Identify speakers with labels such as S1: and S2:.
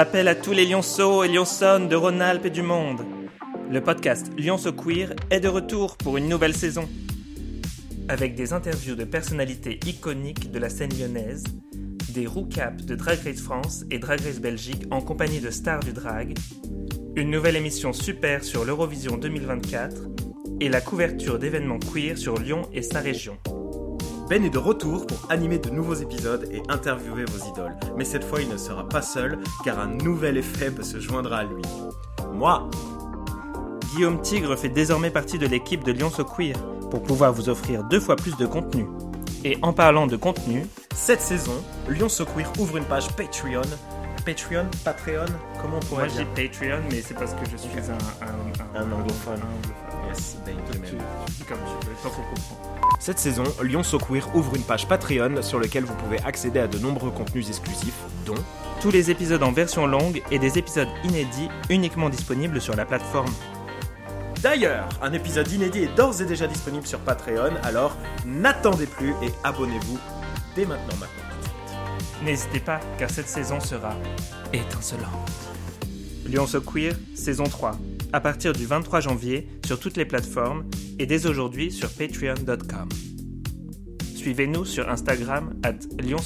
S1: Appel à tous les lionceaux et lionçonnes de Rhône-Alpes et du monde. Le podcast Lionceau Queer est de retour pour une nouvelle saison. Avec des interviews de personnalités iconiques de la scène lyonnaise, des recaps de Drag Race France et Drag Race Belgique en compagnie de stars du drag, une nouvelle émission super sur l'Eurovision 2024 et la couverture d'événements queer sur Lyon et sa région.
S2: Ben est de retour pour animer de nouveaux épisodes et interviewer vos idoles. Mais cette fois, il ne sera pas seul, car un nouvel effet se joindra à lui. Moi
S1: Guillaume Tigre fait désormais partie de l'équipe de Lyon So Queer pour pouvoir vous offrir deux fois plus de contenu. Et en parlant de contenu,
S2: cette saison, Lyon So Queer ouvre une page Patreon. Patreon Patreon Comment on pourrait
S1: moi
S2: dire
S1: j'ai Patreon, mais c'est parce que je suis un, un,
S2: Un anglophone.
S1: un
S2: Yes, ben,
S1: Tu, dis comme tu veux, t'en faut comprendre.
S2: Cette saison, Lyon So Queer ouvre une page Patreon sur laquelle vous pouvez accéder à de nombreux contenus exclusifs, dont
S1: Tous les épisodes en version longue et des épisodes inédits uniquement disponibles sur la plateforme.
S2: D'ailleurs, un épisode inédit est d'ores et déjà disponible sur Patreon, alors n'attendez plus et abonnez-vous dès maintenant maintenant.
S1: N'hésitez pas, car cette saison sera étincelante. Lyon So Queer, saison 3, à partir du 23 janvier sur toutes les plateformes et dès aujourd'hui sur patreon.com. Suivez-nous sur Instagram at Lyon.